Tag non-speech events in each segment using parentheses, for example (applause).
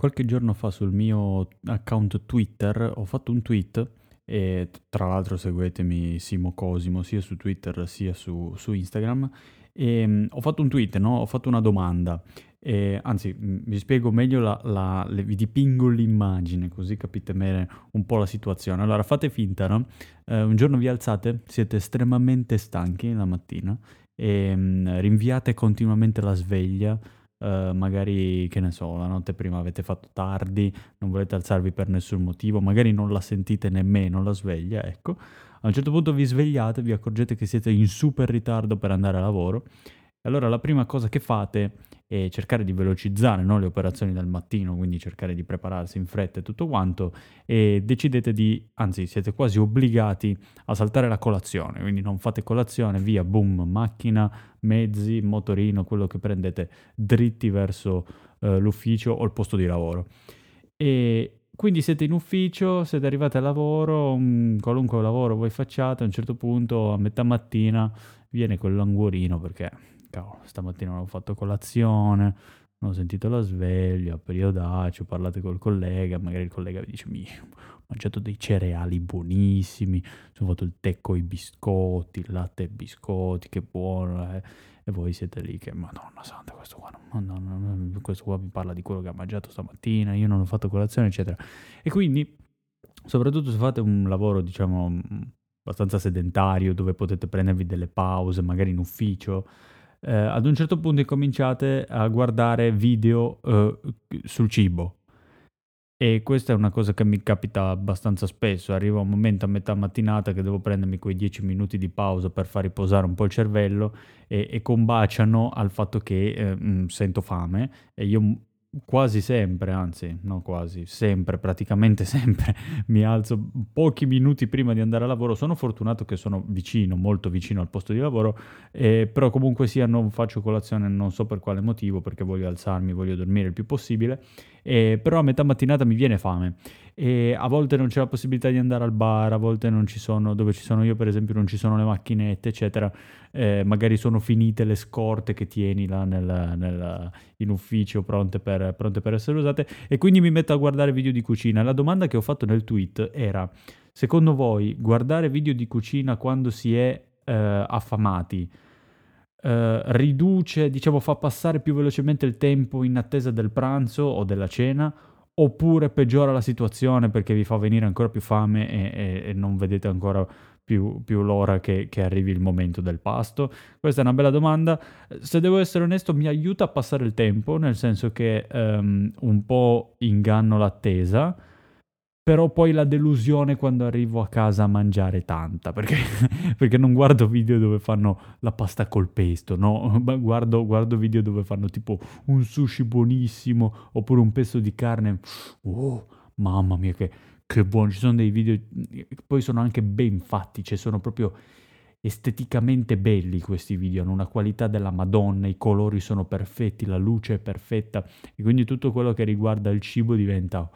Qualche giorno fa sul mio account Twitter ho fatto un tweet e tra l'altro seguetemi Simo Cosimo sia su Twitter sia su, su Instagram e um, ho fatto un tweet, no? ho fatto una domanda e, anzi vi spiego meglio, la, la, le, vi dipingo l'immagine così capite bene un po' la situazione. Allora fate finta, no? Eh, un giorno vi alzate, siete estremamente stanchi la mattina e um, rinviate continuamente la sveglia Uh, magari, che ne so, la notte prima avete fatto tardi, non volete alzarvi per nessun motivo, magari non la sentite nemmeno la sveglia, ecco. A un certo punto vi svegliate, vi accorgete che siete in super ritardo per andare a lavoro. Allora la prima cosa che fate e cercare di velocizzare no, le operazioni del mattino, quindi cercare di prepararsi in fretta e tutto quanto, e decidete di, anzi siete quasi obbligati a saltare la colazione, quindi non fate colazione, via, boom, macchina, mezzi, motorino, quello che prendete dritti verso eh, l'ufficio o il posto di lavoro. E quindi siete in ufficio, siete arrivati al lavoro, un qualunque lavoro voi facciate, a un certo punto a metà mattina viene quell'anguorino perché cavolo, stamattina non ho fatto colazione, non ho sentito la sveglia, periodaccio, parlate col collega, magari il collega vi dice, mi ho mangiato dei cereali buonissimi, sono fatto il tè con i biscotti, il latte e biscotti, che buono, eh. e voi siete lì che, madonna santa, questo qua, madonna, questo qua mi parla di quello che ha mangiato stamattina, io non ho fatto colazione, eccetera. E quindi, soprattutto se fate un lavoro, diciamo, abbastanza sedentario, dove potete prendervi delle pause, magari in ufficio, eh, ad un certo punto incominciate a guardare video eh, sul cibo. E questa è una cosa che mi capita abbastanza spesso. Arriva un momento a metà mattinata che devo prendermi quei 10 minuti di pausa per far riposare un po' il cervello e, e combaciano al fatto che eh, mh, sento fame e io quasi sempre, anzi, no quasi, sempre, praticamente sempre, (laughs) mi alzo pochi minuti prima di andare a lavoro. Sono fortunato che sono vicino, molto vicino al posto di lavoro, eh, però comunque sia non faccio colazione, non so per quale motivo, perché voglio alzarmi, voglio dormire il più possibile, eh, però a metà mattinata mi viene fame e a volte non c'è la possibilità di andare al bar, a volte non ci sono, dove ci sono io per esempio non ci sono le macchinette, eccetera, eh, magari sono finite le scorte che tieni là nel, nel, in ufficio pronte per, pronte per essere usate e quindi mi metto a guardare video di cucina. La domanda che ho fatto nel tweet era, secondo voi guardare video di cucina quando si è eh, affamati Uh, riduce, diciamo, fa passare più velocemente il tempo in attesa del pranzo o della cena, oppure peggiora la situazione perché vi fa venire ancora più fame e, e, e non vedete ancora più, più l'ora che, che, arrivi il momento del pasto? Questa è una bella domanda. Se devo essere onesto, mi aiuta a passare il tempo, nel senso che um, un po' inganno l'attesa però poi la delusione quando arrivo a casa a mangiare tanta, perché, (laughs) perché non guardo video dove fanno la pasta col pesto, no? (laughs) Guardo, guardo, video dove fanno tipo un sushi buonissimo oppure un pesto di carne. Oh, mamma mia, che, che buono! Ci sono dei video, poi sono anche ben fatti, cioè sono proprio esteticamente belli questi video, hanno una qualità della Madonna, i colori sono perfetti, la luce è perfetta e quindi tutto quello che riguarda il cibo diventa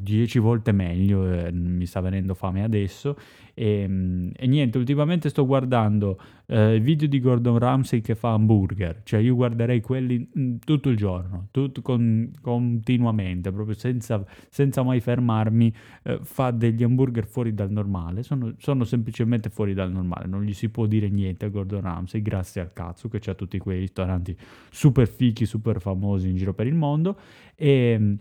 dieci volte meglio, eh, mi sta venendo fame adesso. E, ehm, e niente, ultimamente sto guardando eh, video di Gordon Ramsay che fa hamburger, cioè io guarderei quelli mm, tutto il giorno, tutto con, continuamente, proprio senza, senza mai fermarmi, eh, fa degli hamburger fuori dal normale, sono, sono, semplicemente fuori dal normale, non gli si può dire niente a Gordon Ramsay, grazie al cazzo che c'ha tutti quei ristoranti super fichi, super famosi in giro per il mondo. E ehm,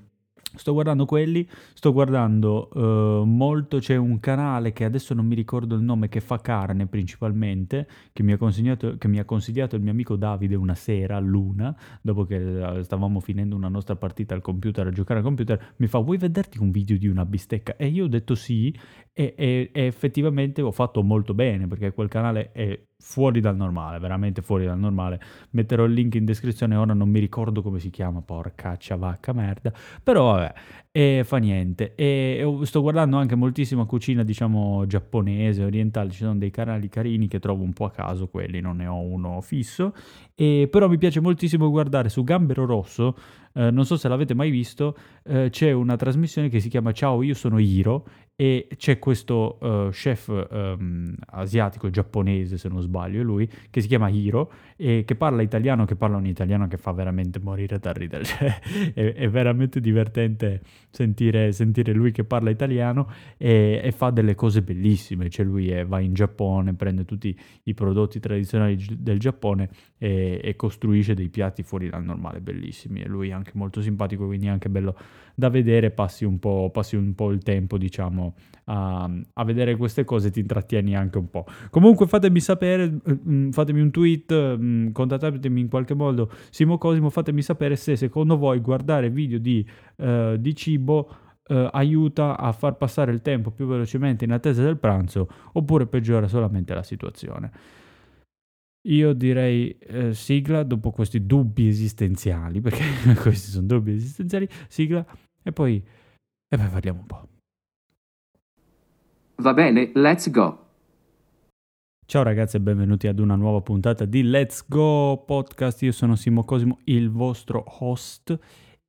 Sto guardando quelli, sto guardando uh, molto, c'è un canale che adesso non mi ricordo il nome, che fa carne principalmente, che mi, che mi, ha consigliato il mio amico Davide una sera a luna, dopo che eh, stavamo finendo una nostra partita al computer, a giocare al computer, mi fa vuoi vederti un video di una bistecca? E io ho detto sì e, e, e effettivamente ho fatto molto bene perché quel canale è fuori dal normale, veramente fuori dal normale. Metterò il link in descrizione, ora non mi ricordo come si chiama, porcaccia vacca merda, però vabbè, e fa niente. E, sto guardando anche moltissima cucina, diciamo, giapponese, orientale, ci sono dei canali carini che trovo un po' a caso, quelli non ne ho uno fisso, e, però mi piace moltissimo guardare su Gambero Rosso, eh, non so se l'avete mai visto, eh, c'è una trasmissione che si chiama Ciao, io sono Hiro e c'è questo uh, chef um, asiatico giapponese se non sbaglio è lui che si chiama Hiro e che parla italiano che parla un italiano che fa veramente morire da ridere. (laughs) Cioè, è, è, veramente divertente sentire, sentire, lui che parla italiano e, e fa delle cose bellissime. Cioè lui è, va in Giappone prende tutti i prodotti tradizionali del Giappone e, e costruisce dei piatti fuori dal normale bellissimi. E lui è anche molto simpatico quindi è anche bello da vedere passi un po', passi un po il tempo diciamo a, a, vedere queste cose ti intrattieni anche un po'. Comunque fatemi sapere, mm, fatemi un tweet, mm, contattatemi in qualche modo, Simo Cosimo, fatemi sapere se secondo voi guardare video di, uh, di cibo uh, aiuta a far passare il tempo più velocemente in attesa del pranzo oppure peggiora solamente la situazione. Io direi eh, sigla dopo questi dubbi esistenziali, (laughs) perché questi sono dubbi esistenziali, sigla e poi, e poi parliamo un po'. Va bene, let's go. Ciao ragazzi e benvenuti ad una nuova puntata di Let's Go Podcast. Io sono Simo Cosimo, il vostro host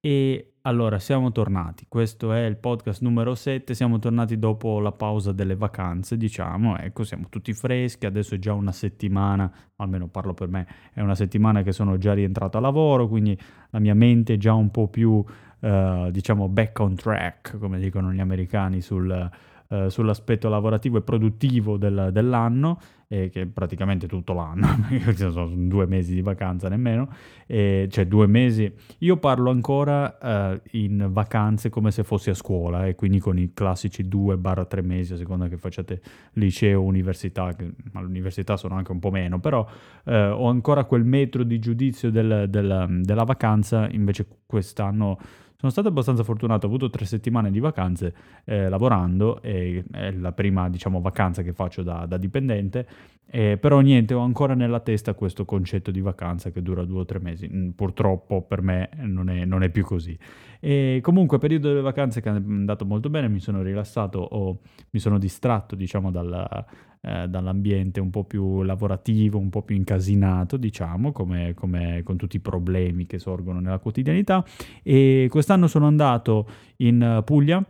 e allora siamo tornati. Questo è il podcast numero 7, siamo tornati dopo la pausa delle vacanze, diciamo. Ecco, siamo tutti freschi, adesso è già una settimana, almeno parlo per me, è una settimana che sono già rientrato a lavoro, quindi la mia mente è già un po' più uh, diciamo back on track, come dicono gli americani sul eh, sull'aspetto lavorativo e produttivo del, dell'anno, eh, che praticamente tutto l'anno, (laughs) sono due mesi di vacanza nemmeno, eh, cioè due mesi. Io parlo ancora eh, in vacanze come se fossi a scuola e quindi con i classici 2-3 mesi a seconda che facciate liceo università, che all'università sono anche un po' meno, però eh, ho ancora quel metro di giudizio del, del, della vacanza, invece quest'anno sono stato abbastanza fortunato, ho avuto tre settimane di vacanze eh, lavorando, e è la prima diciamo, vacanza che faccio da, da dipendente, eh, però niente, ho ancora nella testa questo concetto di vacanza che dura due o tre mesi. Mm, purtroppo per me non è, non è più così. E comunque, periodo delle vacanze che è andato molto bene, mi sono rilassato o mi sono distratto, diciamo, dal, eh, dall'ambiente un po' più lavorativo, un po' più incasinato, diciamo, come, come, con tutti i problemi che sorgono nella quotidianità. E quest'anno sono andato in Puglia.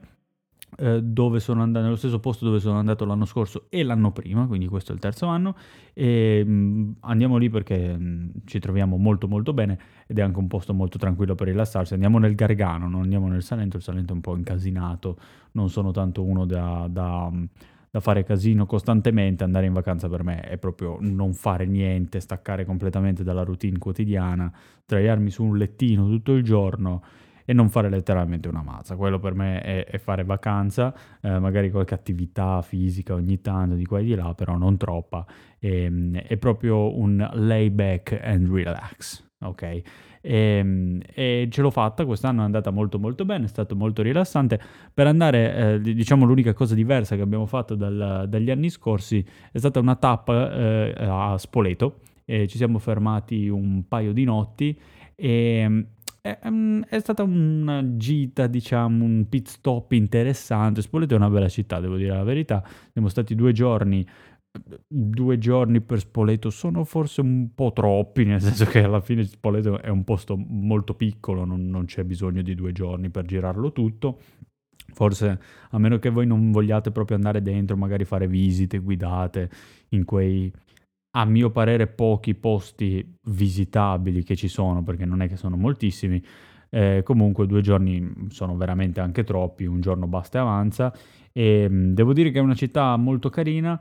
Eh, dove sono andato, nello stesso posto dove sono andato l'anno scorso e l'anno prima, quindi questo è il terzo anno, e mh, mm, andiamo lì perché mh, mm, ci troviamo molto molto bene ed è anche un posto molto tranquillo per rilassarsi. Andiamo nel Gargano, non andiamo nel Salento, il Salento è un po' incasinato, non sono tanto uno da, da da fare casino costantemente, andare in vacanza per me è proprio non fare niente, staccare completamente dalla routine quotidiana, sdraiarmi su un lettino tutto il giorno e non fare letteralmente una mazza. Quello per me è, è fare vacanza, eh, magari qualche attività fisica ogni tanto di qua e di là, però non troppa. E, ehm, è proprio un lay back and relax, ok? E, ehm, e, ce l'ho fatta, quest'anno è andata molto molto bene, è stato molto rilassante. Per andare, eh, diciamo l'unica cosa diversa che abbiamo fatto dal, dagli anni scorsi è stata una tappa eh, a Spoleto, e ci siamo fermati un paio di notti e è, ehm, è, stata una gita, diciamo, un pit stop interessante. Spoleto è una bella città, devo dire la verità. Siamo stati due giorni due giorni per Spoleto sono forse un po' troppi, nel senso che alla fine Spoleto è un posto molto piccolo, non, non c'è bisogno di due giorni per girarlo tutto. Forse a meno che voi non vogliate proprio andare dentro, magari fare visite guidate in quei, a mio parere, pochi posti visitabili che ci sono, perché non è che sono moltissimi. Eh, comunque due giorni sono veramente anche troppi, un giorno basta e avanza. E devo dire che è una città molto carina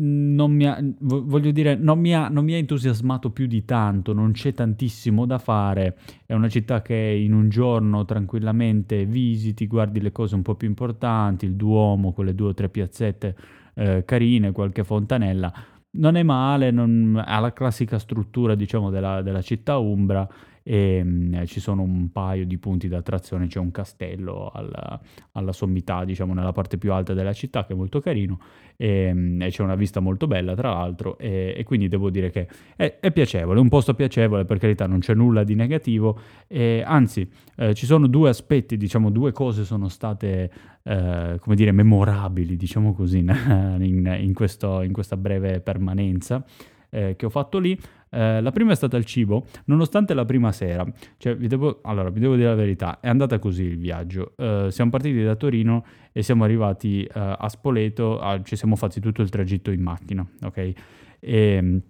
non mi ha, voglio dire, non mi, ha, non mi ha entusiasmato più di tanto, non c'è tantissimo da fare, è una città che in un giorno tranquillamente visiti, guardi le cose un po' più importanti, il Duomo con le due o tre piazzette eh, carine, qualche fontanella, non è male, non, ha la classica struttura diciamo della, della città umbra, e mh, ci sono un paio di punti d'attrazione, c'è un castello alla, alla, sommità, diciamo nella parte più alta della città che è molto carino e, mh, e c'è una vista molto bella tra l'altro e, e quindi devo dire che è, è, piacevole, un posto piacevole per carità non c'è nulla di negativo e anzi eh, ci sono due aspetti, diciamo due cose sono state eh, come dire memorabili diciamo così (laughs) in, in, questo, in questa breve permanenza eh, che ho fatto lì. Eh, la prima è stata il cibo, nonostante la prima sera. Cioè, vi devo, allora, vi devo dire la verità, è andata così il viaggio. Eh, siamo partiti da Torino e siamo arrivati eh, a Spoleto, a, ci siamo fatti tutto il tragitto in macchina, ok? E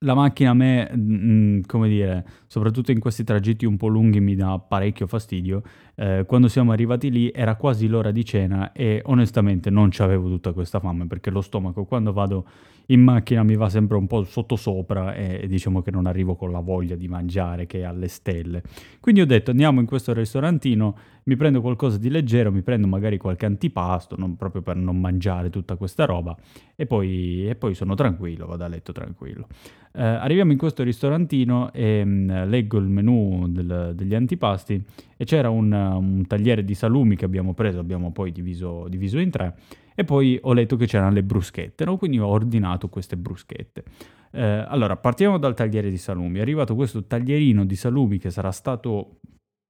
la macchina a me, mh, mm, come dire, soprattutto in questi tragitti un po' lunghi mi dà parecchio fastidio. Eh, quando siamo arrivati lì era quasi l'ora di cena e onestamente non c'avevo tutta questa fame perché lo stomaco quando vado in macchina mi va sempre un po' sottosopra e, e diciamo che non arrivo con la voglia di mangiare che è alle stelle. Quindi ho detto andiamo in questo ristorantino, mi prendo qualcosa di leggero, mi prendo magari qualche antipasto, non, proprio per non mangiare tutta questa roba e poi, e poi sono tranquillo, vado a letto tranquillo. Eh, arriviamo in questo ristorantino e mh, mm, leggo il menù del, degli antipasti e c'era un, un, tagliere di salumi che abbiamo preso, abbiamo poi diviso, diviso in tre e poi ho letto che c'erano le bruschette, no? quindi ho ordinato queste bruschette. Eh, allora, partiamo dal tagliere di salumi. È arrivato questo taglierino di salumi che sarà stato,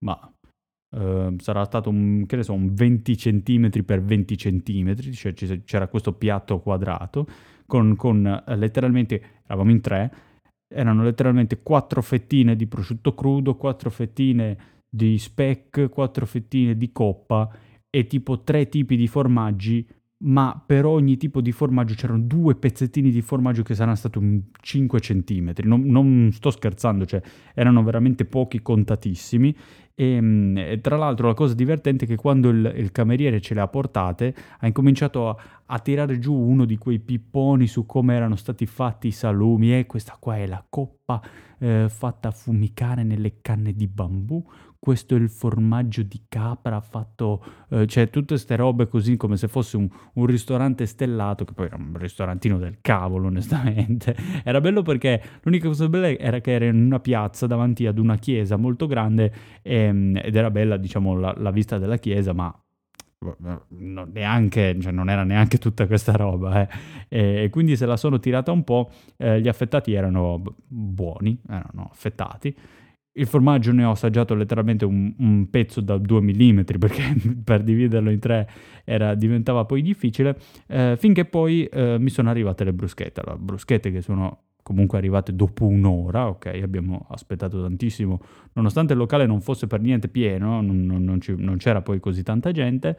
ma Uh, sarà stato un, che ne so, un 20 cm per 20 cm, cioè c'era questo piatto quadrato con, con uh, letteralmente, eravamo in tre, erano letteralmente quattro fettine di prosciutto crudo, quattro fettine di speck, quattro fettine di coppa e tipo tre tipi di formaggi ma per ogni tipo di formaggio c'erano due pezzettini di formaggio che saranno stati 5 cm. Non, non, sto scherzando, cioè erano veramente pochi, contatissimi. E, mm, e, tra l'altro la cosa divertente è che quando il, il cameriere ce le ha portate ha incominciato a, a, tirare giù uno di quei pipponi su come erano stati fatti i salumi e questa qua è la coppa eh, fatta affumicare nelle canne di bambù questo è il formaggio di capra fatto, eh, cioè tutte queste robe così come se fosse un, un, ristorante stellato, che poi era un ristorantino del cavolo onestamente. (laughs) Era bello perché l'unica cosa bella era che era in una piazza davanti ad una chiesa molto grande e, ehm, ed era bella diciamo la, la vista della chiesa, ma non, neanche, cioè non era neanche tutta questa roba eh. e quindi se la sono tirata un po' eh, gli affettati erano buoni erano affettati il formaggio ne ho assaggiato letteralmente un, un pezzo da 2 mm (laughs) perché per dividerlo in tre era, diventava poi difficile, eh, finché poi eh, mi sono arrivate le bruschette. Allora, bruschette che sono comunque arrivate dopo un'ora, ok, abbiamo aspettato tantissimo, nonostante il locale non fosse per niente pieno, non, non, non, ci, non c'era poi così tanta gente.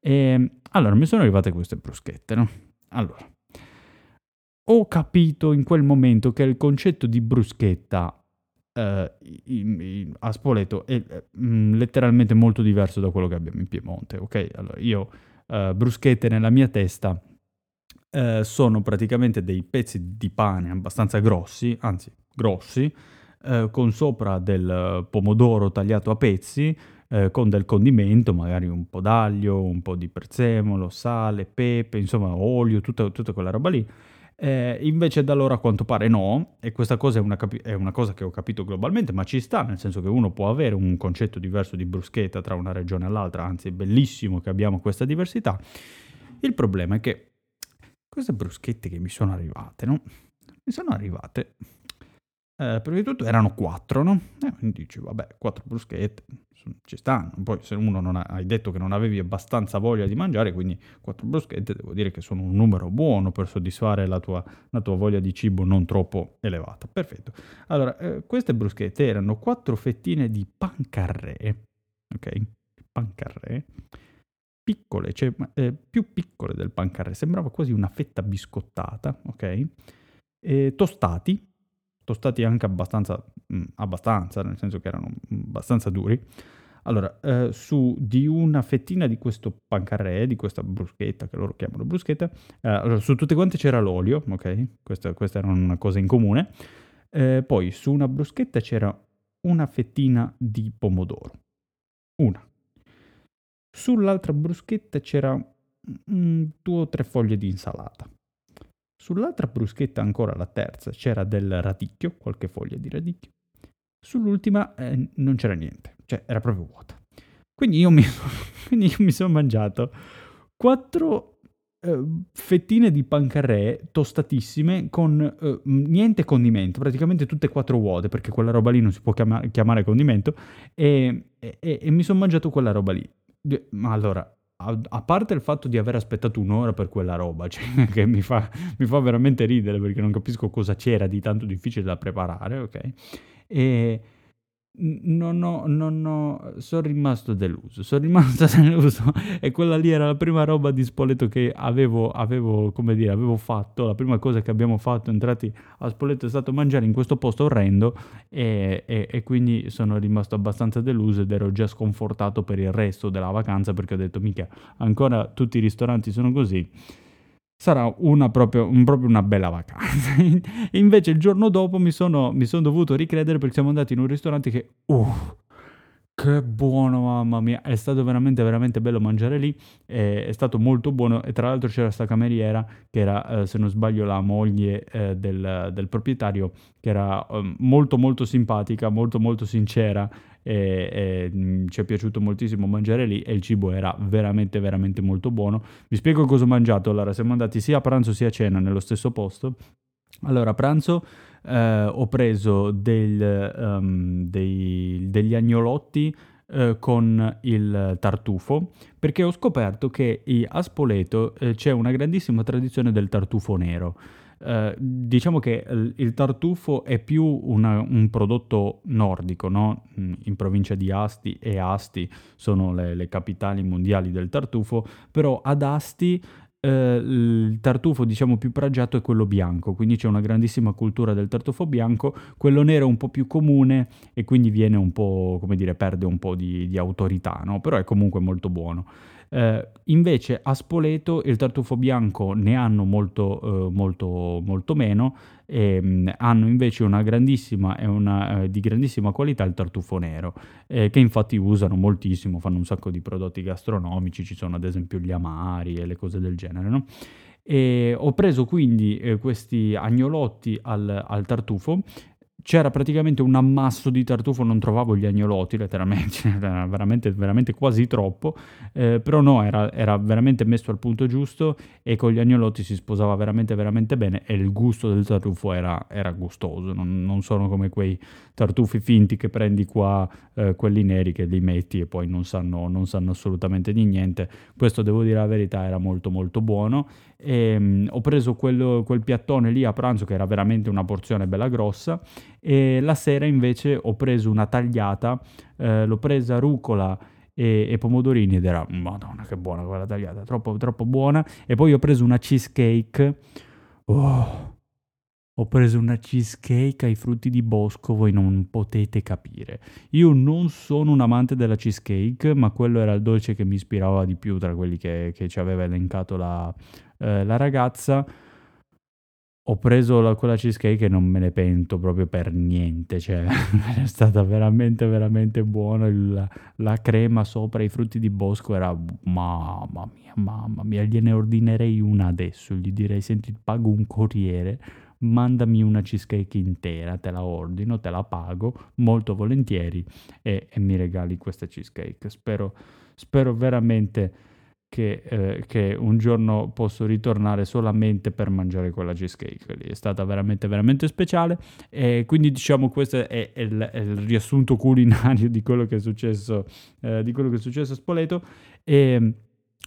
E allora mi sono arrivate queste bruschette, no? Allora, ho capito in quel momento che il concetto di bruschetta eh, in, in, a Spoleto è mh, mm, letteralmente molto diverso da quello che abbiamo in Piemonte, ok? Allora, io uh, bruschette nella mia testa uh, sono praticamente dei pezzi di pane abbastanza grossi, anzi grossi, uh, con sopra del pomodoro tagliato a pezzi, con del condimento, magari un po' d'aglio, un po' di prezzemolo, sale, pepe, insomma olio, tutta, tutta quella roba lì. Eh, invece da allora a quanto pare no, e questa cosa è una, capi- è una, cosa che ho capito globalmente, ma ci sta, nel senso che uno può avere un concetto diverso di bruschetta tra una regione e l'altra, anzi è bellissimo che abbiamo questa diversità. Il problema è che queste bruschette che mi sono arrivate, no? Mi sono arrivate eh, prima di tutto erano quattro, no? Eh, quindi dici, vabbè, quattro bruschette, ci stanno. Poi se uno non ha, hai detto che non avevi abbastanza voglia di mangiare, quindi quattro bruschette devo dire che sono un numero buono per soddisfare la tua, la tua voglia di cibo non troppo elevata. Perfetto. Allora, eh, queste bruschette erano quattro fettine di pancarré, ok? Pancarré, piccole, cioè eh, più piccole del pancarré, sembrava quasi una fetta biscottata, ok? E tostati, tostati anche abbastanza, mh, mm, abbastanza, nel senso che erano abbastanza duri. Allora, eh, su di una fettina di questo pancarré, di questa bruschetta, che loro chiamano bruschetta, eh, allora, su tutte quante c'era l'olio, ok? Questa, questa era una cosa in comune. Eh, poi su una bruschetta c'era una fettina di pomodoro. Una. Sull'altra bruschetta c'era mm, due o tre foglie di insalata. Sull'altra bruschetta, ancora la terza, c'era del radicchio, qualche foglia di radicchio. Sull'ultima eh, non c'era niente, cioè era proprio vuota. Quindi io mi, (laughs) quindi io mi sono mangiato quattro eh, fettine di pancarré tostatissime con eh, niente condimento, praticamente tutte e quattro vuote, perché quella roba lì non si può chiamare, chiamare condimento, e, e, e mi sono mangiato quella roba lì. Ma allora, a, parte il fatto di aver aspettato un'ora per quella roba, (laughs) cioè, che mi fa, mi fa, veramente ridere perché non capisco cosa c'era di tanto difficile da preparare, ok? E non ho, non ho, sono rimasto deluso, sono rimasto (laughs) deluso. E quella lì era la prima roba di Spoleto che avevo, avevo, come dire, avevo fatto, la prima cosa che abbiamo fatto entrati a Spoleto è stato mangiare in questo posto orrendo e, e, e quindi sono rimasto abbastanza deluso ed ero già sconfortato per il resto della vacanza perché ho detto mica ancora tutti i ristoranti sono così sarà una proprio, un, proprio, una bella vacanza. (laughs) Invece il giorno dopo mi sono, mi sono, dovuto ricredere perché siamo andati in un ristorante che... Uh, che buono, mamma mia, è stato veramente, veramente bello mangiare lì, è, è stato molto buono. E tra l'altro c'era questa cameriera che era, eh, se non sbaglio, la moglie eh, del, del, proprietario, che era eh, molto, molto simpatica, molto, molto sincera e, e mm, ci è piaciuto moltissimo mangiare lì e il cibo era veramente, veramente molto buono. Vi spiego cosa ho mangiato, allora siamo andati sia a pranzo sia a cena nello stesso posto. Allora, a pranzo eh, ho preso del, um, dei, degli agnolotti eh, con il tartufo perché ho scoperto che a Spoleto eh, c'è una grandissima tradizione del tartufo nero. Uh, diciamo che il tartufo è più una, un prodotto nordico, no? Mm, in provincia di Asti e Asti sono le, le capitali mondiali del tartufo, però ad Asti eh, il tartufo diciamo più pregiato è quello bianco, quindi c'è una grandissima cultura del tartufo bianco, quello nero è un po' più comune e quindi viene un po', come dire, perde un po' di, di autorità, no? però è comunque molto buono. Eh, invece a Spoleto il tartufo bianco ne hanno molto, eh, molto, molto meno e mh, mm, hanno invece una grandissima e una, eh, di grandissima qualità il tartufo nero, eh, che infatti usano moltissimo, fanno un sacco di prodotti gastronomici, ci sono ad esempio gli amari e le cose del genere, no? E ho preso quindi eh, questi agnolotti al, al tartufo c'era praticamente un ammasso di tartufo, non trovavo gli agnolotti, letteralmente, (laughs) era veramente, veramente quasi troppo, eh, però no, era, era, veramente messo al punto giusto e con gli agnolotti si sposava veramente, veramente bene e il gusto del tartufo era, era gustoso, non, non, sono come quei tartufi finti che prendi qua, eh, quelli neri che li metti e poi non sanno, non sanno assolutamente di niente, questo devo dire la verità era molto molto buono e, um, ho preso quello, quel piattone lì a pranzo che era veramente una porzione bella grossa e la sera invece ho preso una tagliata, eh, l'ho presa rucola e, e, pomodorini ed era, madonna che buona quella tagliata, troppo, troppo buona e poi ho preso una cheesecake, oh, ho preso una cheesecake ai frutti di bosco, voi non potete capire. Io non sono un amante della cheesecake, ma quello era il dolce che mi ispirava di più tra quelli che, che ci aveva elencato la, eh, la ragazza ho preso la, quella cheesecake e non me ne pento proprio per niente, cioè (laughs) è stata veramente veramente buona, il, la crema sopra i frutti di bosco era mamma mia, mamma mia, gliene ordinerei una adesso, gli direi senti pago un corriere, mandami una cheesecake intera, te la ordino, te la pago molto volentieri e, e mi regali questa cheesecake, spero, spero veramente che, eh, che, un giorno posso ritornare solamente per mangiare quella cheesecake lì. È stata veramente, veramente speciale. E quindi, diciamo, questo è, è, il, è il, riassunto culinario di quello che è successo, eh, di quello che è successo a Spoleto. E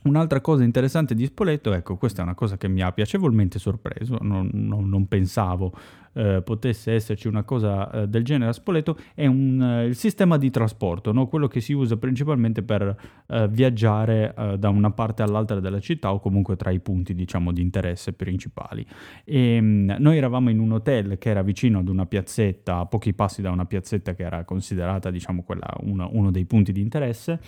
Un'altra cosa interessante di Spoleto, ecco, questa è una cosa che mi ha piacevolmente sorpreso, non, non, non pensavo eh, potesse esserci una cosa eh, del genere a Spoleto, è un, eh, il sistema di trasporto, no? quello che si usa principalmente per eh, viaggiare eh, da una parte all'altra della città o comunque tra i punti diciamo, di interesse principali. E, mh, mm, noi eravamo in un hotel che era vicino ad una piazzetta, a pochi passi da una piazzetta che era considerata diciamo, quella, una, uno dei punti di interesse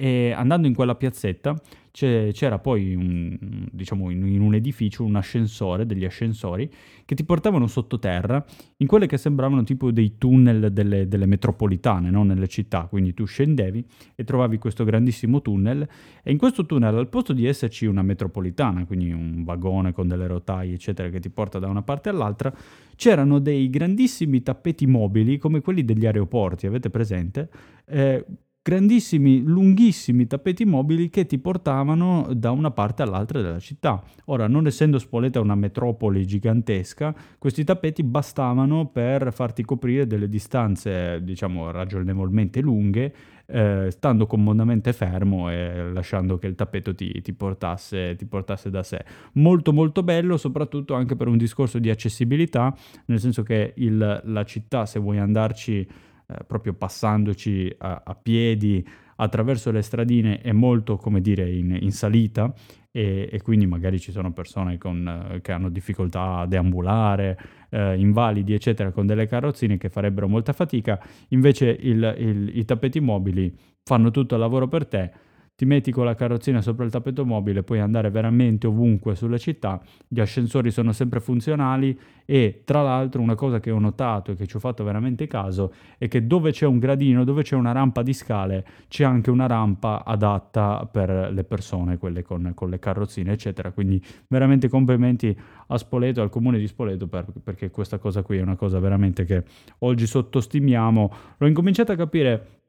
e andando in quella piazzetta c'era poi un, diciamo in, un edificio un ascensore, degli ascensori che ti portavano sottoterra in quelle che sembravano tipo dei tunnel delle, delle metropolitane, no? nelle città, quindi tu scendevi e trovavi questo grandissimo tunnel e in questo tunnel al posto di esserci una metropolitana, quindi un vagone con delle rotaie eccetera che ti porta da una parte all'altra, c'erano dei grandissimi tappeti mobili come quelli degli aeroporti, avete presente? Eh, grandissimi, lunghissimi tappeti mobili che ti portavano da una parte all'altra della città. Ora, non essendo Spoleta una metropoli gigantesca, questi tappeti bastavano per farti coprire delle distanze, diciamo, ragionevolmente lunghe eh, stando comodamente fermo e lasciando che il tappeto ti, ti, portasse, ti portasse da sé. Molto molto bello, soprattutto anche per un discorso di accessibilità, nel senso che il, la città, se vuoi andarci eh, proprio passandoci a, a piedi, attraverso le stradine è molto, come dire, in, in salita e, e, quindi magari ci sono persone con, che hanno difficoltà a deambulare, eh, invalidi, eccetera, con delle carrozzine che farebbero molta fatica. Invece il, il, i tappeti mobili fanno tutto il lavoro per te ti metti con la carrozzina sopra il tappeto mobile, puoi andare veramente ovunque sulla città, gli ascensori sono sempre funzionali e tra l'altro una cosa che ho notato e che ci ho fatto veramente caso è che dove c'è un gradino, dove c'è una rampa di scale, c'è anche una rampa adatta per le persone, quelle con, con le carrozzine, eccetera. Quindi veramente complimenti a Spoleto, al comune di Spoleto, per, perché questa cosa qui è una cosa veramente che oggi sottostimiamo. L'ho incominciato a capire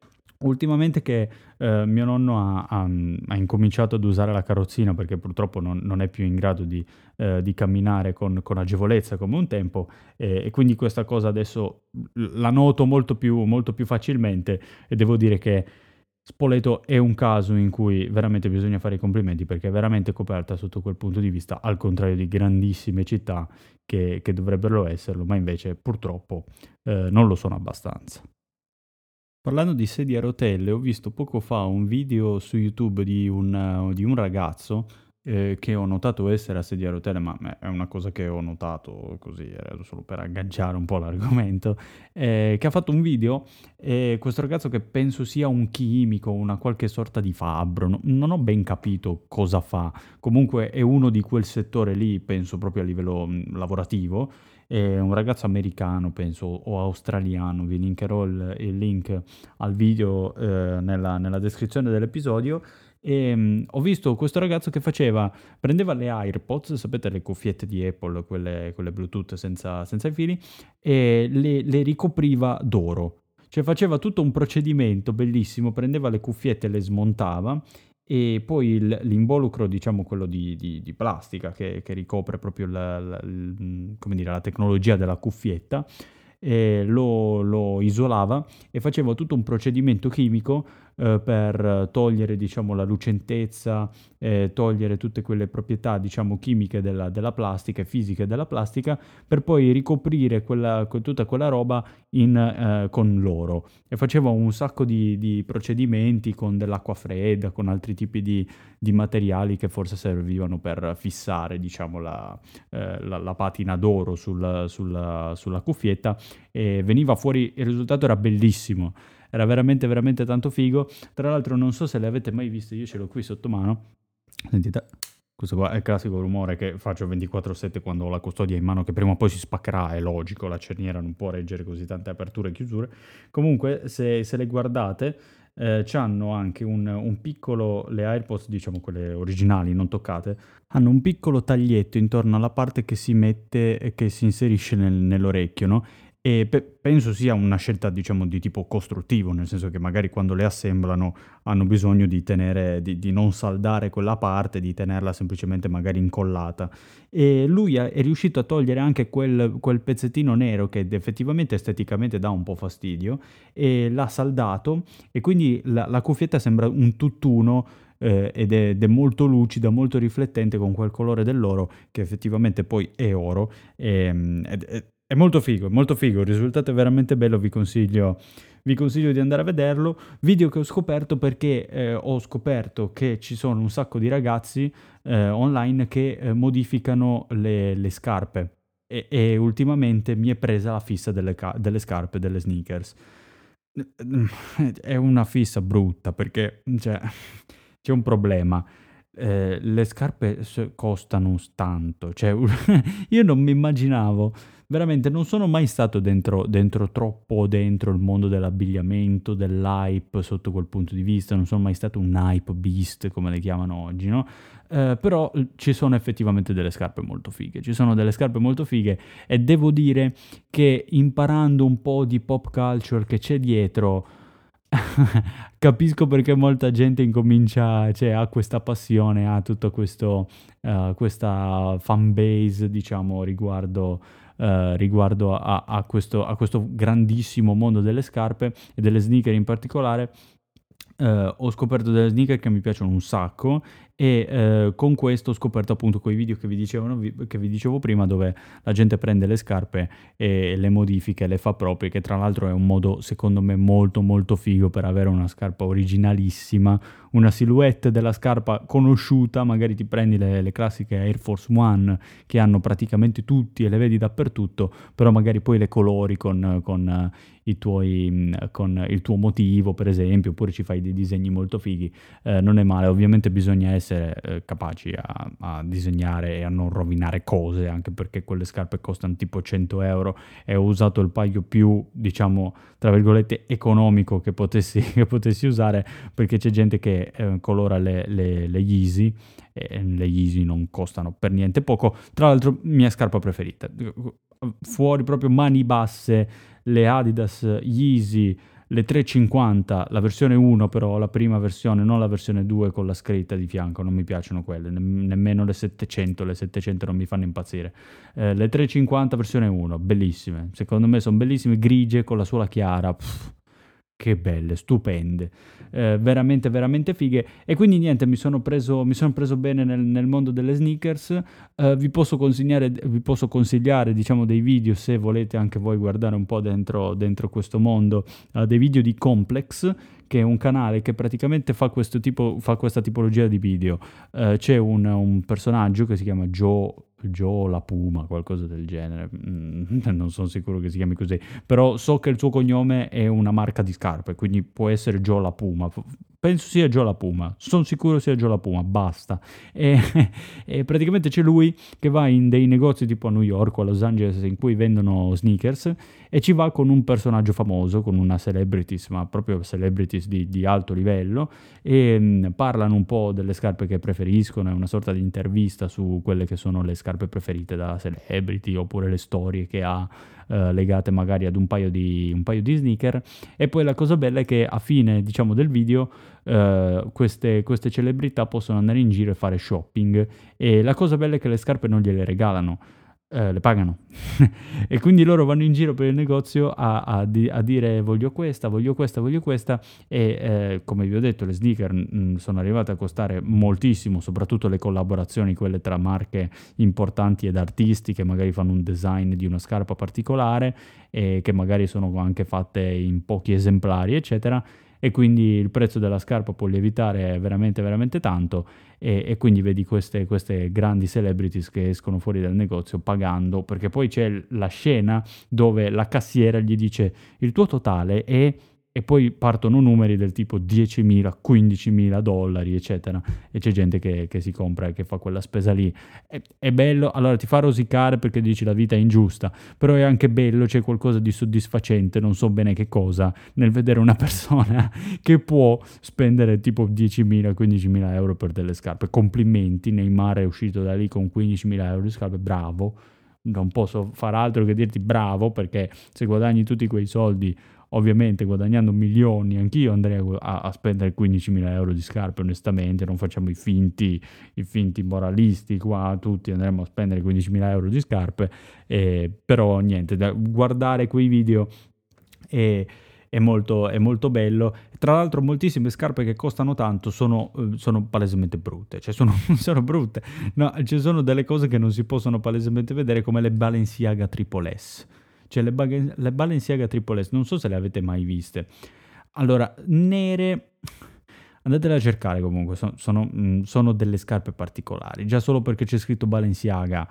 ultimamente che eh, mio nonno ha, ha, ha, incominciato ad usare la carrozzina perché purtroppo non, non è più in grado di, eh, di camminare con, con, agevolezza come un tempo e, e, quindi questa cosa adesso la noto molto più, molto più facilmente e devo dire che Spoleto è un caso in cui veramente bisogna fare i complimenti perché è veramente coperta sotto quel punto di vista, al contrario di grandissime città che, che dovrebbero esserlo, ma invece purtroppo eh, non lo sono abbastanza. Parlando di sedie a rotelle, ho visto poco fa un video su YouTube di un, di un ragazzo eh, che ho notato essere a sedia a rotelle, ma è una cosa che ho notato così, era solo per agganciare un po' l'argomento, eh, che ha fatto un video, eh, questo ragazzo che penso sia un chimico, una qualche sorta di fabbro, no, non ho ben capito cosa fa, comunque è uno di quel settore lì, penso proprio a livello mh, lavorativo, è un ragazzo americano, penso, o australiano, vi linkerò il, il link al video eh, nella, nella, descrizione dell'episodio. E um, ho visto questo ragazzo che faceva, prendeva le AirPods, sapete le cuffiette di Apple, quelle, quelle Bluetooth senza, senza i fili, e le, le ricopriva d'oro. Cioè faceva tutto un procedimento bellissimo, prendeva le cuffiette le smontava e poi il, l'involucro, diciamo quello di, di, di plastica che, che, ricopre proprio la, la, dire, la, tecnologia della cuffietta, eh, lo, lo, isolava e faceva tutto un procedimento chimico eh, per togliere diciamo, la lucentezza, eh, togliere tutte quelle proprietà diciamo, chimiche della, della, plastica e fisiche della plastica, per poi ricoprire quella, tutta quella roba in, eh, con l'oro. E faceva un sacco di, di, procedimenti con dell'acqua fredda, con altri tipi di, di materiali che forse servivano per fissare diciamo, la, eh, la, la, patina d'oro sul, sul, sulla cuffietta e veniva fuori, il risultato era bellissimo era veramente veramente tanto figo. Tra l'altro non so se le avete mai viste, io ce l'ho qui sotto mano. Sentite, questo qua è il classico rumore che faccio 24/7 quando ho la custodia in mano, che prima o poi si spaccherà, è logico, la cerniera non può reggere così tante aperture e chiusure. Comunque, se, se le guardate, eh, hanno anche un, un, piccolo, le AirPods, diciamo quelle originali, non toccate, hanno un piccolo taglietto intorno alla parte che si mette che si inserisce nel, nell'orecchio, no? E pe- penso sia una scelta, diciamo, di tipo costruttivo, nel senso che magari quando le assemblano hanno bisogno di, tenere, di, di non saldare quella parte, di tenerla semplicemente magari incollata. E lui è riuscito a togliere anche quel, quel pezzettino nero che effettivamente esteticamente dà un po' fastidio e l'ha saldato e quindi la, la cuffietta sembra un tutt'uno eh, ed, è, ed, è, molto lucida, molto riflettente con quel colore dell'oro che effettivamente poi è oro. E, ehm, ed, è molto figo, è molto figo, il risultato è veramente bello, vi consiglio, vi consiglio di andare a vederlo. Video che ho scoperto perché eh, ho scoperto che ci sono un sacco di ragazzi eh, online che eh, modificano le, le scarpe e, e, ultimamente mi è presa la fissa delle, ca- delle scarpe, delle sneakers. È una fissa brutta perché cioè, (laughs) c'è un problema. Eh, le scarpe costano tanto, cioè (laughs) io non mi immaginavo veramente non sono mai stato dentro, dentro, troppo dentro il mondo dell'abbigliamento, dell'hype sotto quel punto di vista, non sono mai stato un hype beast come le chiamano oggi, no? Eh, però ci sono effettivamente delle scarpe molto fighe, ci sono delle scarpe molto fighe e devo dire che imparando un po' di pop culture che c'è dietro, (laughs) capisco perché molta gente incomincia, cioè ha questa passione, ha tutta uh, questa fan base, diciamo, riguardo eh, riguardo a, a, questo, a questo grandissimo mondo delle scarpe e delle sneaker in particolare Uh, ho scoperto delle sneaker che mi piacciono un sacco e uh, con questo ho scoperto appunto quei video che vi, dicevano, che vi, dicevo prima dove la gente prende le scarpe e le modifiche, le fa proprie, che tra l'altro è un modo secondo me molto molto figo per avere una scarpa originalissima, una silhouette della scarpa conosciuta, magari ti prendi le, le classiche Air Force One che hanno praticamente tutti e le vedi dappertutto, però magari poi le colori con, con tuoi, mm, con il tuo motivo, per esempio, oppure ci fai dei disegni molto fighi, eh, non è male. Ovviamente bisogna essere eh, capaci a, a, disegnare e a non rovinare cose, anche perché quelle scarpe costano tipo 100 euro e ho usato il paio più, diciamo, tra virgolette, economico che potessi, (laughs) che potessi usare, perché c'è gente che eh, colora le, le, le Yeezy e le Yeezy non costano per niente poco. Tra l'altro, mia scarpa preferita. Fuori proprio mani basse le Adidas Yeezy, le 350, la versione 1 però, la prima versione, non la versione 2 con la scritta di fianco, non mi piacciono quelle, ne- nemmeno le 700, le 700 non mi fanno impazzire. Eh, le 350 versione 1, bellissime, secondo me sono bellissime, grigie con la suola chiara, pff, che belle, stupende, eh, veramente veramente fighe. E quindi niente mi sono preso, mi sono preso bene nel, nel, mondo delle sneakers, eh, vi posso consigliare, vi posso consigliare diciamo dei video se volete anche voi guardare un po' dentro, dentro questo mondo, uh, dei video di Complex che è un canale che praticamente fa, tipo, fa questa tipologia di video. Uh, c'è un, un personaggio che si chiama Joe Joe la Puma, qualcosa del genere, mm, (laughs) non sono sicuro che si chiami così, però so che il suo cognome è una marca di scarpe, quindi può essere Joe la Puma, penso sia Joe la Puma, sono sicuro sia Joe la Puma, basta. E, (laughs) e, praticamente c'è lui che va in dei negozi tipo a New York o a Los Angeles in cui vendono sneakers e ci va con un personaggio famoso, con una celebrities, ma proprio celebrities di, di alto livello e mh, mm, parlano un po' delle scarpe che preferiscono, è una sorta di intervista su quelle che sono le scarpe preferite da celebrity oppure le storie che ha eh, legate magari ad un paio, di, un paio di sneaker. E poi la cosa bella è che a fine diciamo del video eh, queste, queste celebrità possono andare in giro e fare shopping. E la cosa bella è che le scarpe non gliele regalano eh, le pagano. (laughs) e quindi loro vanno in giro per il negozio a, a, di, a dire voglio questa, voglio questa, voglio questa e eh, come vi ho detto le sneaker mh, mm, sono arrivate a costare moltissimo, soprattutto le collaborazioni, quelle tra marche importanti ed artisti che magari fanno un design di una scarpa particolare e che magari sono anche fatte in pochi esemplari, eccetera e quindi il prezzo della scarpa può lievitare veramente veramente tanto e, e quindi vedi queste, queste, grandi celebrities che escono fuori dal negozio pagando perché poi c'è la scena dove la cassiera gli dice il tuo totale è e poi partono numeri del tipo 10.000, 15.000 dollari, eccetera, e c'è gente che, che, si compra e che fa quella spesa lì. È, è, bello, allora ti fa rosicare perché dici la vita è ingiusta, però è anche bello, c'è qualcosa di soddisfacente, non so bene che cosa, nel vedere una persona (laughs) che può spendere tipo 10.000, 15.000 euro per delle scarpe. Complimenti, Neymar è uscito da lì con 15.000 euro di scarpe, bravo. Non posso fare altro che dirti bravo perché se guadagni tutti quei soldi ovviamente guadagnando milioni, anch'io andrei a, a spendere 15.000 euro di scarpe, onestamente, non facciamo i finti, i finti moralisti qua, tutti andremo a spendere 15.000 euro di scarpe, eh, però niente, da guardare quei video è, è, molto, è molto bello. Tra l'altro moltissime scarpe che costano tanto sono, eh, sono palesemente brutte, cioè sono, (laughs) sono, brutte, no, ci sono delle cose che non si possono palesemente vedere come le Balenciaga Triple S cioè le, bag- le Balenciaga Triple S, non so se le avete mai viste. Allora, nere, andatele a cercare comunque, sono, sono, mm, sono, delle scarpe particolari, già solo perché c'è scritto Balenciaga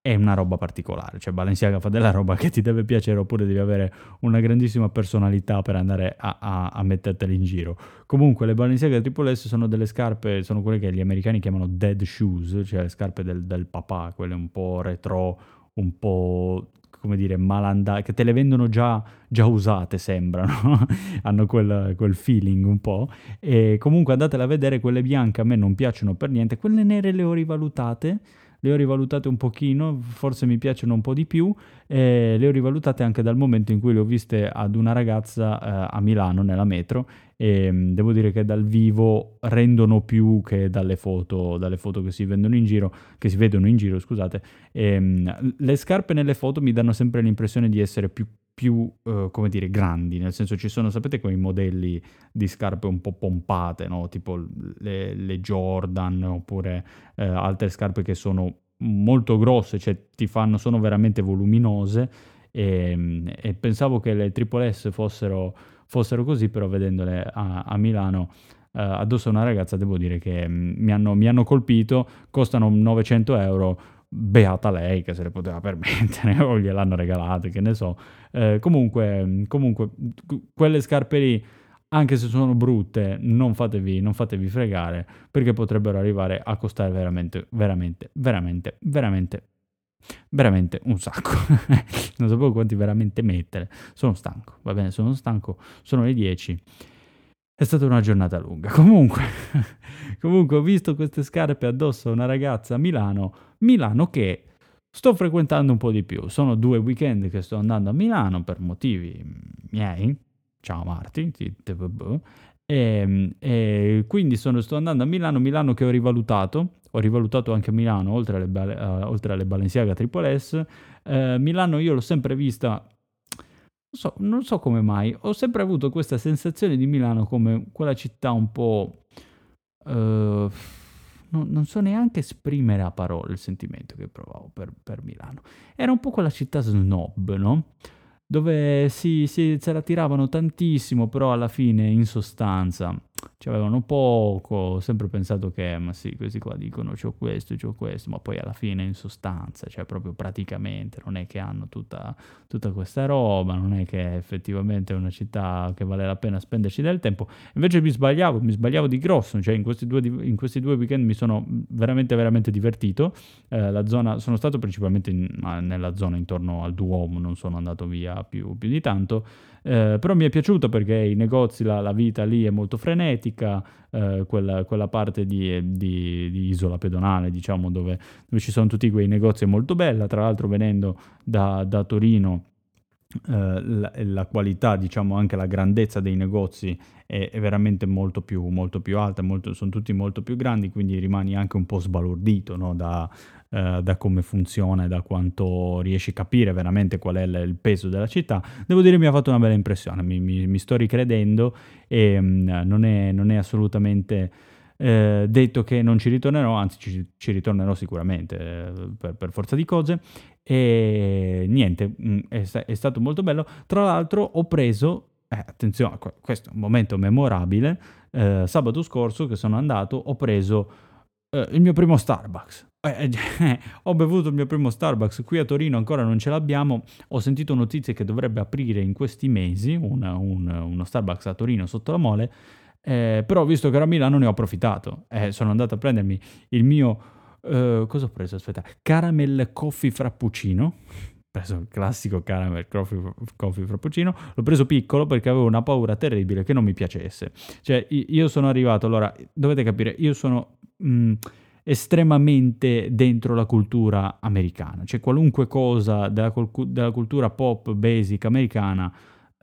è una roba particolare, cioè Balenciaga fa della roba che ti deve piacere oppure devi avere una grandissima personalità per andare a, a, a metterteli in giro. Comunque le Balenciaga Triple S sono delle scarpe, sono quelle che gli americani chiamano dead shoes, cioè le scarpe del, del papà, quelle un po' retro, un po' come dire, malandate, che te le vendono già, già usate, sembrano, (laughs) hanno quel, quel, feeling un po'. E comunque andatele a vedere, quelle bianche a me non piacciono per niente, quelle nere le ho rivalutate, le ho rivalutate un pochino, forse mi piacciono un po' di più, e le ho rivalutate anche dal momento in cui le ho viste ad una ragazza eh, a Milano nella metro e mm, devo dire che dal vivo rendono più che dalle foto, dalle foto che si vendono in giro, che si vedono in giro, scusate. E, mm, le scarpe nelle foto mi danno sempre l'impressione di essere più più, uh, come dire, grandi, nel senso ci sono, sapete, quei modelli di scarpe un po' pompate, no? tipo le, le Jordan oppure uh, altre scarpe che sono molto grosse, cioè ti fanno, sono veramente voluminose e, e pensavo che le Triple S fossero, fossero così, però vedendole a, a Milano Uh, addosso a una ragazza devo dire che mm, mi, hanno, mi, hanno, colpito, costano 900 euro, beata lei che se le poteva (laughs) permettere o gliel'hanno regalate, che ne so. Eh, comunque, comunque, quelle scarpe lì, anche se sono brutte, non fatevi, non fatevi fregare perché potrebbero arrivare a costare veramente, veramente, veramente, veramente, veramente un sacco. (laughs) non sapevo quanti veramente mettere. Sono stanco, va bene, sono stanco, sono le 10. È stata una giornata lunga. (laughs) Comunque, comunque ho visto queste scarpe addosso a una ragazza a Milano, Milano che sto frequentando un po' di più. Sono due weekend che sto andando a Milano per motivi miei. Ciao Marti, e, e quindi sono, sto andando a Milano, Milano che ho rivalutato, ho rivalutato anche Milano oltre alle, uh, alle Balenciaga Triple S. Uh, Milano io l'ho sempre vista so, non so come mai, ho sempre avuto questa sensazione di Milano come quella città un po'... Uh, non, non, so neanche esprimere a parole il sentimento che provavo per, per Milano. Era un po' quella città snob, no? Dove si, si, se la tiravano tantissimo, però alla fine, in sostanza, ci avevano poco, ho sempre pensato che, ma sì, questi qua dicono c'ho questo, c'ho questo, ma poi alla fine in sostanza, cioè proprio praticamente, non è che hanno tutta, tutta questa roba, non è che effettivamente è una città che vale la pena spenderci del tempo. Invece mi sbagliavo, mi sbagliavo di grosso, cioè in questi due, in questi due weekend mi sono veramente, veramente divertito. Eh, zona, sono stato principalmente in, nella zona intorno al Duomo, non sono andato via più, più di tanto. Eh, però mi è piaciuto perché i negozi, la, la vita lì è molto frenetica, eh, quella, quella, parte di, di, di, isola pedonale, diciamo, dove, dove, ci sono tutti quei negozi è molto bella, tra l'altro venendo da, da Torino. Uh, la, la, qualità, diciamo anche la grandezza dei negozi è, è veramente molto più, molto più alta, molto, sono tutti molto più grandi, quindi rimani anche un po' sbalordito no? da, uh, da, come funziona e da quanto riesci a capire veramente qual è il peso della città. Devo dire mi ha fatto una bella impressione, mi, mi, mi sto ricredendo e um, non, è, non, è, assolutamente... Eh, detto che non ci ritornerò, anzi ci, ci ritornerò sicuramente eh, per, per, forza di cose e niente, mm, è, è, stato molto bello. Tra l'altro ho preso eh, attenzione, questo è un momento memorabile, eh, sabato scorso che sono andato ho preso eh, il mio primo Starbucks. Eh, eh, (laughs) ho bevuto il mio primo Starbucks, qui a Torino ancora non ce l'abbiamo, ho sentito notizie che dovrebbe aprire in questi mesi una, un, uno Starbucks a Torino sotto la mole, eh, però visto che ero a Milano ne ho approfittato, sono andato a prendermi il mio... cosa ho preso? Aspetta, caramel coffee frappuccino preso il classico caramel coffee, coffee frappuccino, l'ho preso piccolo perché avevo una paura terribile che non mi piacesse. Cioè, io sono arrivato, allora, dovete capire, io sono mh, mm, estremamente dentro la cultura americana, cioè qualunque cosa della, della cultura pop basic americana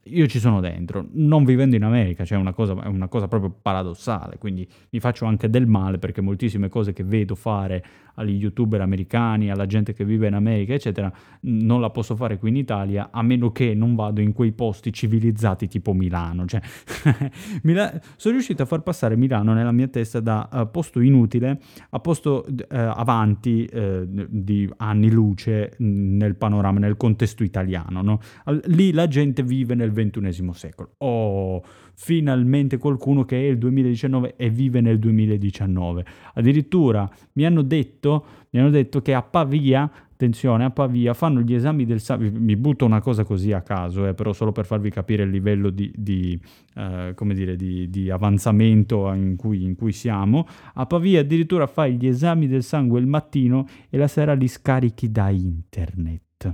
io ci sono dentro, non vivendo in America, cioè una cosa, è una cosa proprio paradossale, quindi mi faccio anche del male perché moltissime cose che vedo fare agli youtuber americani, alla gente che vive in America, eccetera, non la posso fare qui in Italia a meno che non vado in quei posti civilizzati tipo Milano. Cioè, (laughs) Mila- sono riuscito a far passare Milano nella mia testa da uh, posto inutile a posto uh, avanti uh, di anni luce nel panorama, nel contesto italiano. No? Lì la gente vive nel ventunesimo secolo. Oh, finalmente qualcuno che è il 2019 e vive nel 2019. Addirittura mi hanno detto, mi hanno detto che a Pavia, attenzione, a Pavia fanno gli esami del sangue, mi butto una cosa così a caso, eh, però solo per farvi capire il livello di, di, eh, dire, di, di avanzamento in cui, in cui siamo, a Pavia addirittura fai gli esami del sangue il mattino e la sera li scarichi da internet.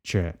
Cioè,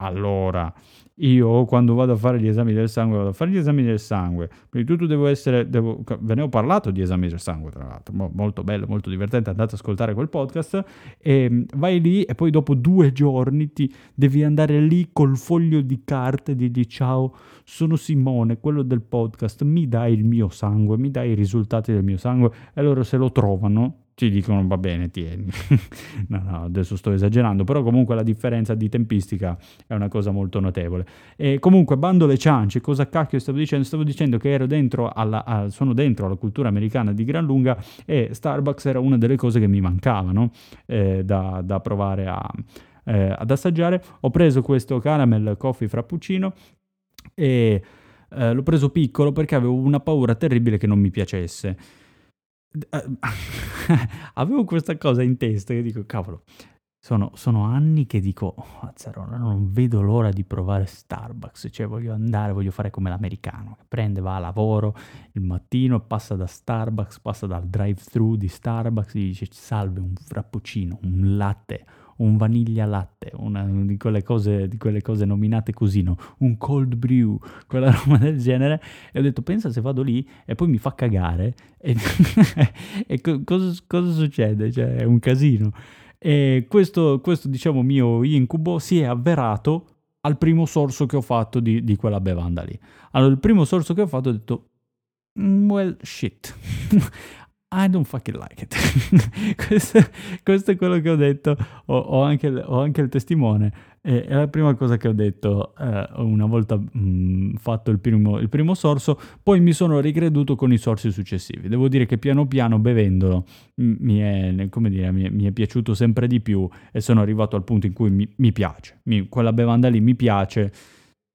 allora, io quando vado a fare gli esami del sangue, vado a fare gli esami del sangue. Prima di tutto devo essere, devo, ve ne ho parlato di esami del sangue, tra l'altro, molto bello, molto divertente, andate ad ascoltare quel podcast. E mm, vai lì e poi dopo due giorni ti devi andare lì col foglio di carta e dirgli ciao, sono Simone, quello del podcast, mi dai il mio sangue, mi dai i risultati del mio sangue. E loro se lo trovano ti dicono va bene, tieni. (laughs) no, no, adesso sto esagerando, però comunque la differenza di tempistica è una cosa molto notevole. E comunque, bando le ciance, cosa cacchio stavo dicendo? Stavo dicendo che ero dentro alla, a, sono dentro alla cultura americana di gran lunga e Starbucks era una delle cose che mi mancavano eh, da, da, provare a, eh, ad assaggiare. Ho preso questo caramel coffee frappuccino e eh, l'ho preso piccolo perché avevo una paura terribile che non mi piacesse. Eh, (laughs) avevo questa cosa in testa che dico, cavolo, sono, sono anni che dico, oh, non vedo l'ora di provare Starbucks, cioè voglio andare, voglio fare come l'americano, che prende, va a lavoro il mattino, passa da Starbucks, passa dal drive-thru di Starbucks, gli dice salve un frappuccino, un latte, un vaniglia latte, una di quelle cose, di quelle cose nominate così, no? un cold brew, quella (laughs) roba del genere, e ho detto pensa se vado lì e poi mi fa cagare, e, (laughs) e co- cosa, cosa, succede? Cioè è un casino. E questo, questo, diciamo, mio incubo si è avverato al primo sorso che ho fatto di, di quella bevanda lì. Allora, il primo sorso che ho fatto ho detto, mm, well, shit. (laughs) I don't fucking like it. (laughs) questo, questo, è quello che ho detto. Ho, ho, anche, ho anche, il testimone. E, è la prima cosa che ho detto eh, una volta mh, mm, fatto il primo, il primo, sorso. Poi mi sono ricreduto con i sorsi successivi. Devo dire che piano piano, bevendolo, mi, è, dire, mi, è, mi, è, piaciuto sempre di più. E sono arrivato al punto in cui mi, mi piace. Quella bevanda lì mi piace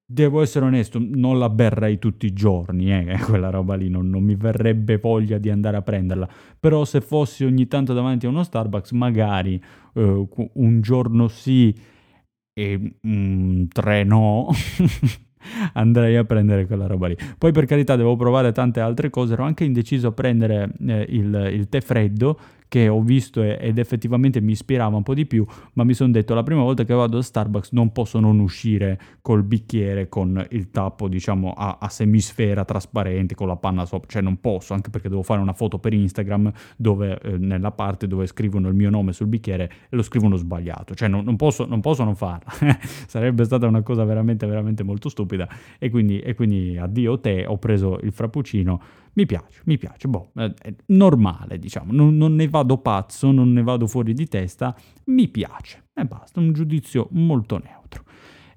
Devo essere onesto, non la berrei tutti i giorni, eh, (laughs) quella roba lì, non, non, mi verrebbe voglia di andare a prenderla. Però se fossi ogni tanto davanti a uno Starbucks, magari eh, un giorno sì e mm, tre no, (laughs) andrei a prendere quella roba lì. Poi per carità devo provare tante altre cose, ero anche indeciso a prendere eh, il, il tè freddo che ho visto ed effettivamente mi ispirava un po' di più, ma mi sono detto la prima volta che vado a Starbucks non posso non uscire col bicchiere con il tappo diciamo a, a semisfera trasparente con la panna sopra, cioè non posso anche perché devo fare una foto per Instagram dove eh, nella parte dove scrivono il mio nome sul bicchiere e lo scrivono sbagliato, cioè non, non, posso, non posso non farla, (laughs) sarebbe stata una cosa veramente veramente molto stupida. E quindi, e quindi addio te, ho preso il frappuccino mi piace, mi piace, boh, è normale diciamo, non, non, ne vado pazzo, non ne vado fuori di testa, mi piace. E basta, un giudizio molto neutro.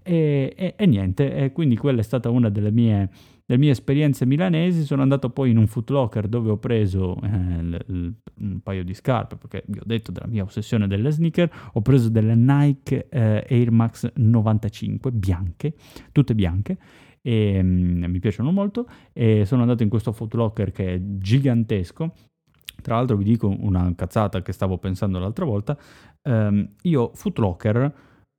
E, e, e niente, e quindi quella è stata una delle mie, delle mie, esperienze milanesi, sono andato poi in un footlocker dove ho preso eh, l, l, un paio di scarpe, perché vi ho detto della mia ossessione delle sneaker, ho preso delle Nike eh, Air Max 95 bianche, tutte bianche, e um, mi piacciono molto e sono andato in questo footlocker che è gigantesco. Tra l'altro vi dico una cazzata che stavo pensando l'altra volta, um, io footlocker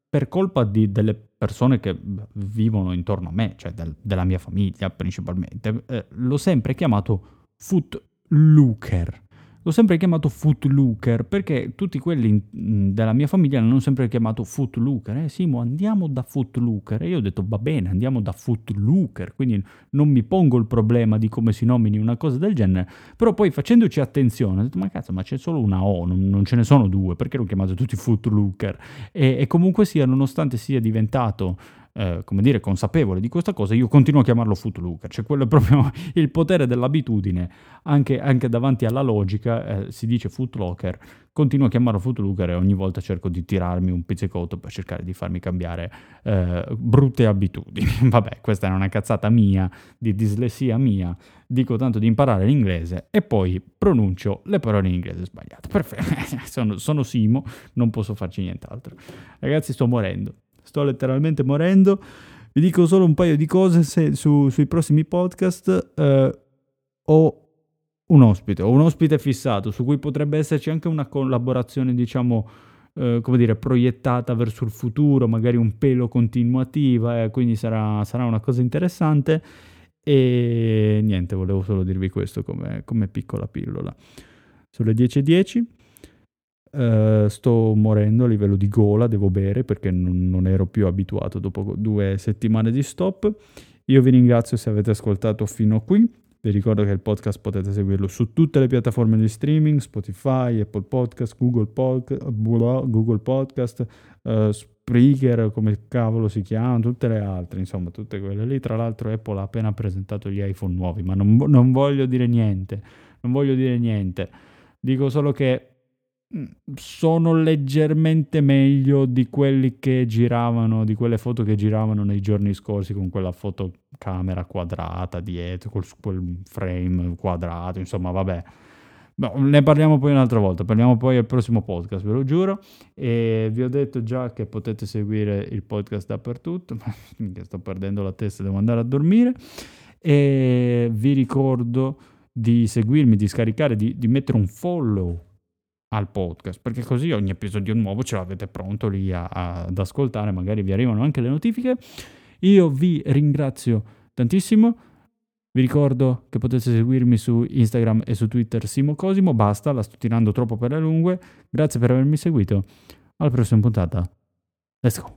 per colpa di, delle persone che vivono intorno a me, cioè del, della mia famiglia principalmente, eh, l'ho sempre chiamato footlooker. L'ho sempre chiamato Footlooker perché tutti quelli mm, della mia famiglia l'hanno sempre chiamato Footlooker. Eh Simo, andiamo da Footlooker. E io ho detto va bene, andiamo da Footlooker. Quindi non mi pongo il problema di come si nomini una cosa del genere. Però poi facendoci attenzione ho detto ma cazzo, ma c'è solo una O, non, non ce ne sono due. Perché l'ho chiamato tutti Footlooker? E, e comunque sia, nonostante sia diventato eh, come dire, consapevole di questa cosa, io continuo a chiamarlo footlooker, cioè quello è proprio (laughs) il potere dell'abitudine, anche, anche davanti alla logica eh, si dice footlocker, continuo a chiamarlo footlooker e ogni volta cerco di tirarmi un pizzicotto per cercare di farmi cambiare eh, brutte abitudini. (laughs) Vabbè, questa è una cazzata mia, di dislessia mia, dico tanto di imparare l'inglese e poi pronuncio le parole in inglese sbagliate. (laughs) Perfetto, sono, sono Simo, non posso farci nient'altro. Ragazzi, sto morendo sto letteralmente morendo. Vi dico solo un paio di cose se, su, sui prossimi podcast. Eh, ho un ospite, ho un ospite fissato su cui potrebbe esserci anche una collaborazione, diciamo, eh, come dire, proiettata verso il futuro, magari un pelo continuativa, eh, quindi sarà, sarà, una cosa interessante. E niente, volevo solo dirvi questo come, come piccola pillola. Sulle 10.10. Uh, sto morendo a livello di gola, devo bere perché non, non, ero più abituato dopo due settimane di stop. Io vi ringrazio se avete ascoltato fino a qui. Vi ricordo che il podcast potete seguirlo su tutte le piattaforme di streaming, Spotify, Apple Podcast, Google, Pod- Google Podcast, uh, Spreaker, come cavolo si chiamano, tutte le altre, insomma, tutte quelle lì. Tra l'altro Apple ha appena presentato gli iPhone nuovi, ma non, non voglio dire niente, non voglio dire niente. Dico solo che sono leggermente meglio di quelli che giravano, di quelle foto che giravano nei giorni scorsi con quella fotocamera quadrata dietro, col, quel frame quadrato, insomma, vabbè. No, ne parliamo poi un'altra volta, parliamo poi al prossimo podcast, ve lo giuro. E vi ho detto già che potete seguire il podcast dappertutto, ma (laughs) sto perdendo la testa, devo andare a dormire. E vi ricordo di seguirmi, di scaricare, di, di mettere un follow al podcast, perché così ogni episodio nuovo ce l'avete pronto lì a, a, ad ascoltare, magari vi arrivano anche le notifiche. Io vi ringrazio tantissimo. Vi ricordo che potete seguirmi su Instagram e su Twitter Simo Cosimo. Basta, la sto tirando troppo per le lunghe. Grazie per avermi seguito. Alla prossima puntata. Let's go.